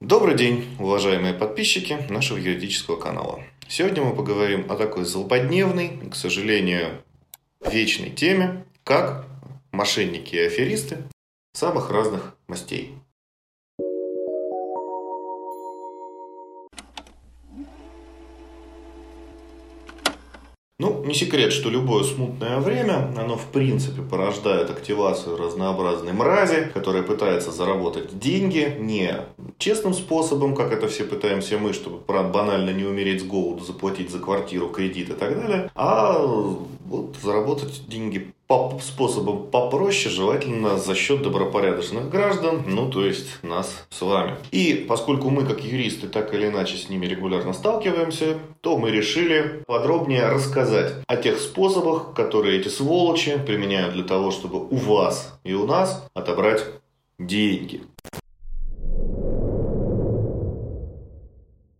Добрый день, уважаемые подписчики нашего юридического канала. Сегодня мы поговорим о такой злободневной, к сожалению, вечной теме, как мошенники и аферисты самых разных мастей. Ну, не секрет, что любое смутное время, оно в принципе порождает активацию разнообразной мрази, которая пытается заработать деньги не честным способом, как это все пытаемся мы, чтобы банально не умереть с голоду, заплатить за квартиру, кредит и так далее, а вот заработать деньги по способам попроще, желательно за счет добропорядочных граждан, ну то есть нас с вами. И поскольку мы как юристы так или иначе с ними регулярно сталкиваемся, то мы решили подробнее рассказать о тех способах, которые эти сволочи применяют для того, чтобы у вас и у нас отобрать деньги.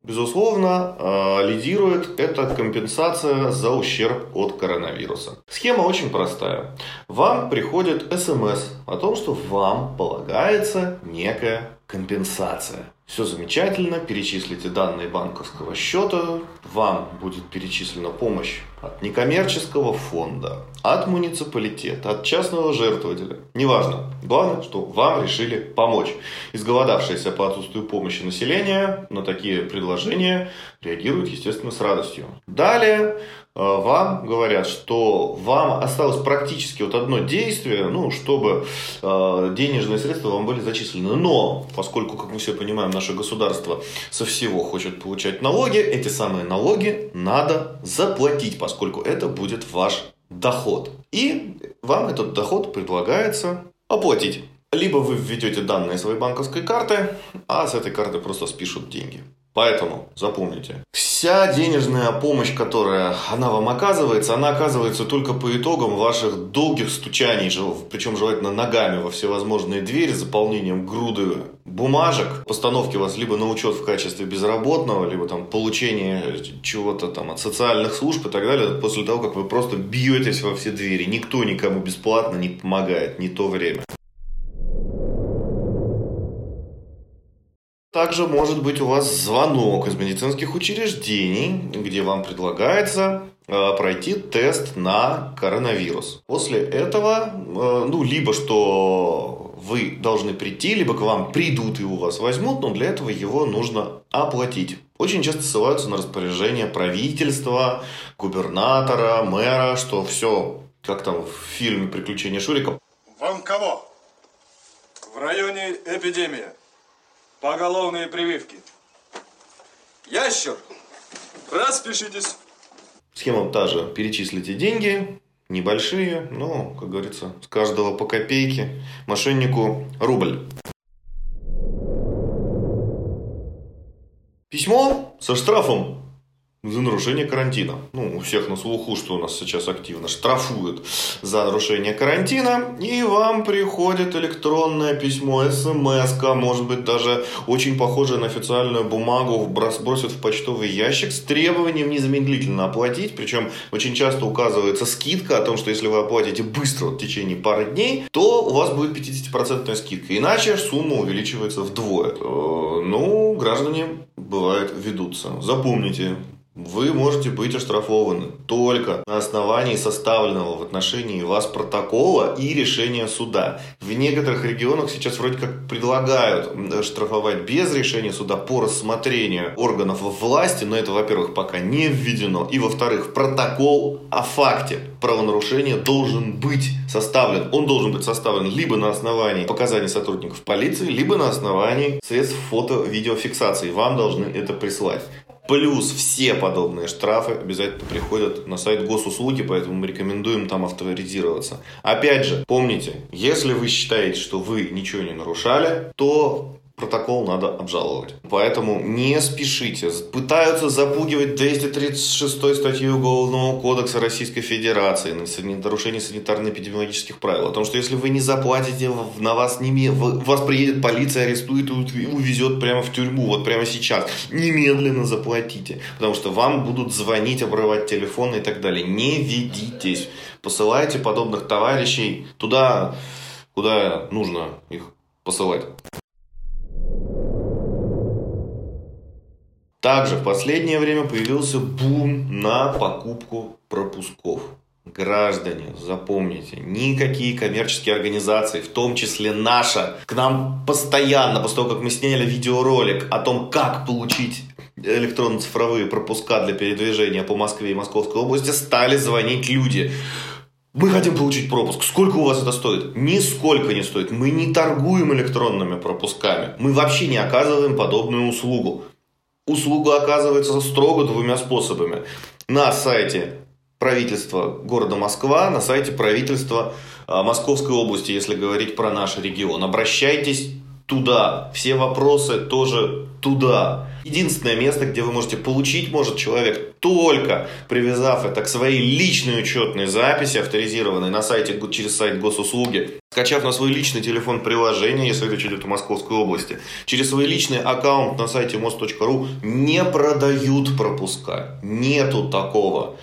Безусловно, э, лидирует эта компенсация за ущерб от коронавируса. Схема очень простая. Вам приходит смс о том, что вам полагается некая компенсация. Все замечательно, перечислите данные банковского счета, вам будет перечислена помощь от некоммерческого фонда, от муниципалитета, от частного жертвователя. Неважно. Главное, что вам решили помочь. Изголодавшееся по отсутствию помощи населения на такие предложения реагирует, естественно, с радостью. Далее Э, вам говорят, что вам осталось практически вот одно действие, ну, чтобы э, денежные средства вам были зачислены. Но, поскольку, как мы все понимаем, наше государство со всего хочет получать налоги, эти самые налоги надо заплатить, поскольку это будет ваш доход. И вам этот доход предлагается оплатить. Либо вы введете данные своей банковской карты, а с этой карты просто спишут деньги. Поэтому запомните, вся денежная помощь, которая она вам оказывается, она оказывается только по итогам ваших долгих стучаний, причем желательно ногами во всевозможные двери, заполнением груды бумажек, постановки вас либо на учет в качестве безработного, либо там получение чего-то там от социальных служб и так далее, после того, как вы просто бьетесь во все двери. Никто никому бесплатно не помогает, не то время. Также может быть у вас звонок из медицинских учреждений, где вам предлагается э, пройти тест на коронавирус. После этого, э, ну, либо что вы должны прийти, либо к вам придут и у вас возьмут, но для этого его нужно оплатить. Очень часто ссылаются на распоряжение правительства, губернатора, мэра, что все, как там в фильме «Приключения Шурика». Вам кого? В районе эпидемия. Поголовные прививки. Ящер, распишитесь. Схема та же. Перечислите деньги, небольшие, но, как говорится, с каждого по копейке. Мошеннику рубль. Письмо со штрафом за нарушение карантина. Ну, у всех на слуху, что у нас сейчас активно штрафуют за нарушение карантина. И вам приходит электронное письмо, смс может быть даже очень похожее на официальную бумагу, бросит в почтовый ящик с требованием незамедлительно оплатить. Причем очень часто указывается скидка о том, что если вы оплатите быстро в течение пары дней, то у вас будет 50% скидка. Иначе сумма увеличивается вдвое. Э, ну, граждане бывает ведутся. Запомните, вы можете быть оштрафованы только на основании составленного в отношении вас протокола и решения суда. В некоторых регионах сейчас вроде как предлагают штрафовать без решения суда по рассмотрению органов власти, но это, во-первых, пока не введено, и, во-вторых, протокол о факте правонарушения должен быть составлен. Он должен быть составлен либо на основании показаний сотрудников полиции, либо на основании средств фото-видеофиксации. Вам должны это прислать. Плюс все подобные штрафы обязательно приходят на сайт госуслуги, поэтому мы рекомендуем там авторизироваться. Опять же, помните, если вы считаете, что вы ничего не нарушали, то протокол надо обжаловать. Поэтому не спешите. Пытаются запугивать 236 статьей Уголовного кодекса Российской Федерации на нарушение санитарно-эпидемиологических правил. О том, что если вы не заплатите, на вас, не, вас приедет полиция, арестует и увезет прямо в тюрьму. Вот прямо сейчас. Немедленно заплатите. Потому что вам будут звонить, обрывать телефоны и так далее. Не ведитесь. Посылайте подобных товарищей туда, куда нужно их посылать. Также в последнее время появился бум на покупку пропусков. Граждане, запомните, никакие коммерческие организации, в том числе наша, к нам постоянно, после того, как мы сняли видеоролик о том, как получить электронно-цифровые пропуска для передвижения по Москве и Московской области, стали звонить люди. Мы хотим получить пропуск. Сколько у вас это стоит? Нисколько не стоит. Мы не торгуем электронными пропусками. Мы вообще не оказываем подобную услугу. Услуга оказывается строго двумя способами. На сайте правительства города Москва, на сайте правительства а, Московской области, если говорить про наш регион. Обращайтесь туда. Все вопросы тоже туда. Единственное место, где вы можете получить, может человек только привязав это к своей личной учетной записи, авторизированной на сайте через сайт госуслуги, скачав на свой личный телефон приложение, если речь идет о Московской области, через свой личный аккаунт на сайте мост.ру не продают пропуска. Нету такого.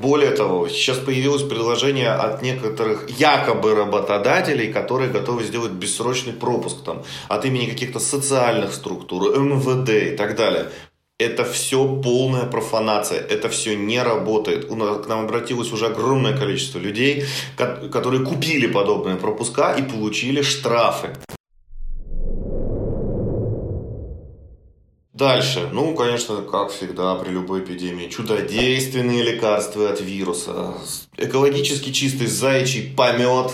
Более того, сейчас появилось предложение от некоторых якобы работодателей, которые готовы сделать бессрочный пропуск там, от имени каких-то социальных структур, МВД и так далее. Это все полная профанация, это все не работает. К нам обратилось уже огромное количество людей, которые купили подобные пропуска и получили штрафы. Дальше, ну, конечно, как всегда при любой эпидемии, чудодейственные лекарства от вируса, экологически чистый заячий помет,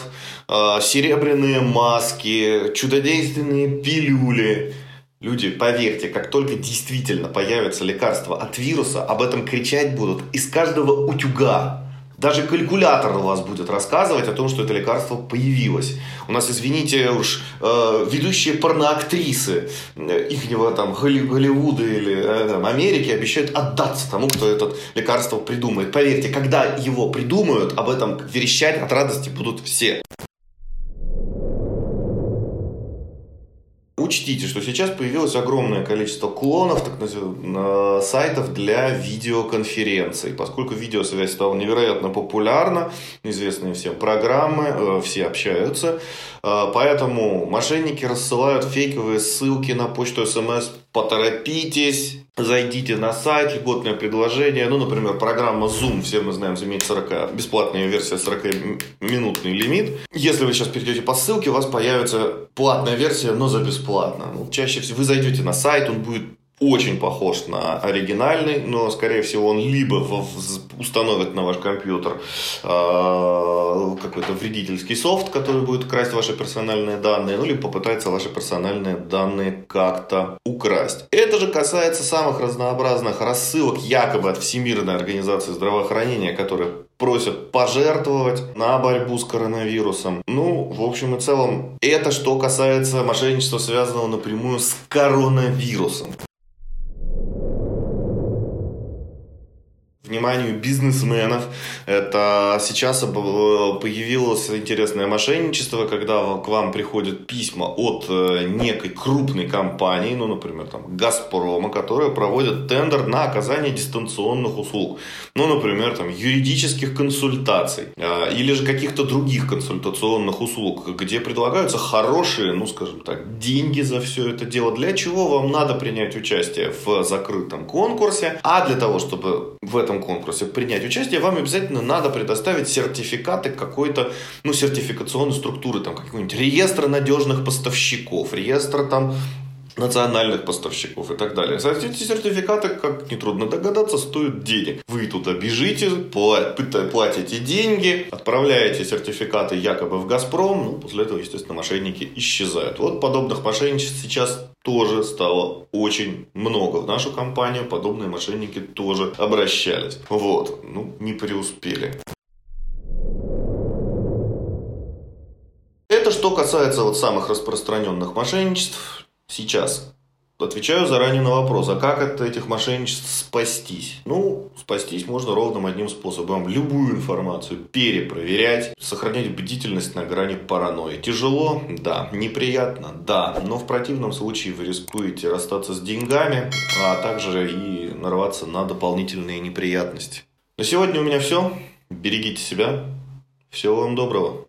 а, серебряные маски, чудодейственные пилюли. Люди, поверьте, как только действительно появится лекарство от вируса, об этом кричать будут из каждого утюга. Даже калькулятор у вас будет рассказывать о том, что это лекарство появилось. У нас, извините уж, э, ведущие порноактрисы э, ихнего там Голливуда или э, там, Америки обещают отдаться тому, кто это лекарство придумает. Поверьте, когда его придумают, об этом верещать от радости будут все. Учтите, что сейчас появилось огромное количество клонов, так называемых, сайтов для видеоконференций. Поскольку видеосвязь стала невероятно популярна, известные всем программы, э, все общаются, э, поэтому мошенники рассылают фейковые ссылки на почту смс поторопитесь, зайдите на сайт, льготное предложение. Ну, например, программа Zoom, все мы знаем, имеет 40, бесплатная версия 40-минутный лимит. Если вы сейчас перейдете по ссылке, у вас появится платная версия, но за бесплатно. Ну, чаще всего вы зайдете на сайт, он будет очень похож на оригинальный, но, скорее всего, он либо установит на ваш компьютер э, какой-то вредительский софт, который будет красть ваши персональные данные, ну, либо попытается ваши персональные данные как-то украсть. Это же касается самых разнообразных рассылок, якобы от Всемирной организации здравоохранения, которые просят пожертвовать на борьбу с коронавирусом. Ну, в общем и целом, это что касается мошенничества, связанного напрямую с коронавирусом. Вниманию бизнесменов. Это сейчас появилось интересное мошенничество, когда к вам приходят письма от э, некой крупной компании, ну, например, там, Газпрома, которая проводит тендер на оказание дистанционных услуг. Ну, например, там, юридических консультаций а, или же каких-то других консультационных услуг, где предлагаются хорошие, ну, скажем так, деньги за все это дело. Для чего вам надо принять участие в закрытом конкурсе? А для того, чтобы в этом конкурсе принять участие, вам обязательно надо предоставить сертификаты какой-то, ну, сертификационной структуры, там, какой-нибудь реестр надежных поставщиков, реестр там национальных поставщиков и так далее. Эти сертификаты, как нетрудно догадаться, стоят денег. Вы туда бежите, платите деньги, отправляете сертификаты якобы в «Газпром», ну, после этого, естественно, мошенники исчезают. Вот подобных мошенничеств сейчас тоже стало очень много. В нашу компанию подобные мошенники тоже обращались. Вот, ну, не преуспели. Это что касается вот самых распространенных мошенничеств сейчас. Отвечаю заранее на вопрос, а как от этих мошенничеств спастись? Ну, спастись можно ровным одним способом. Любую информацию перепроверять, сохранять бдительность на грани паранойи. Тяжело? Да. Неприятно? Да. Но в противном случае вы рискуете расстаться с деньгами, а также и нарваться на дополнительные неприятности. На сегодня у меня все. Берегите себя. Всего вам доброго.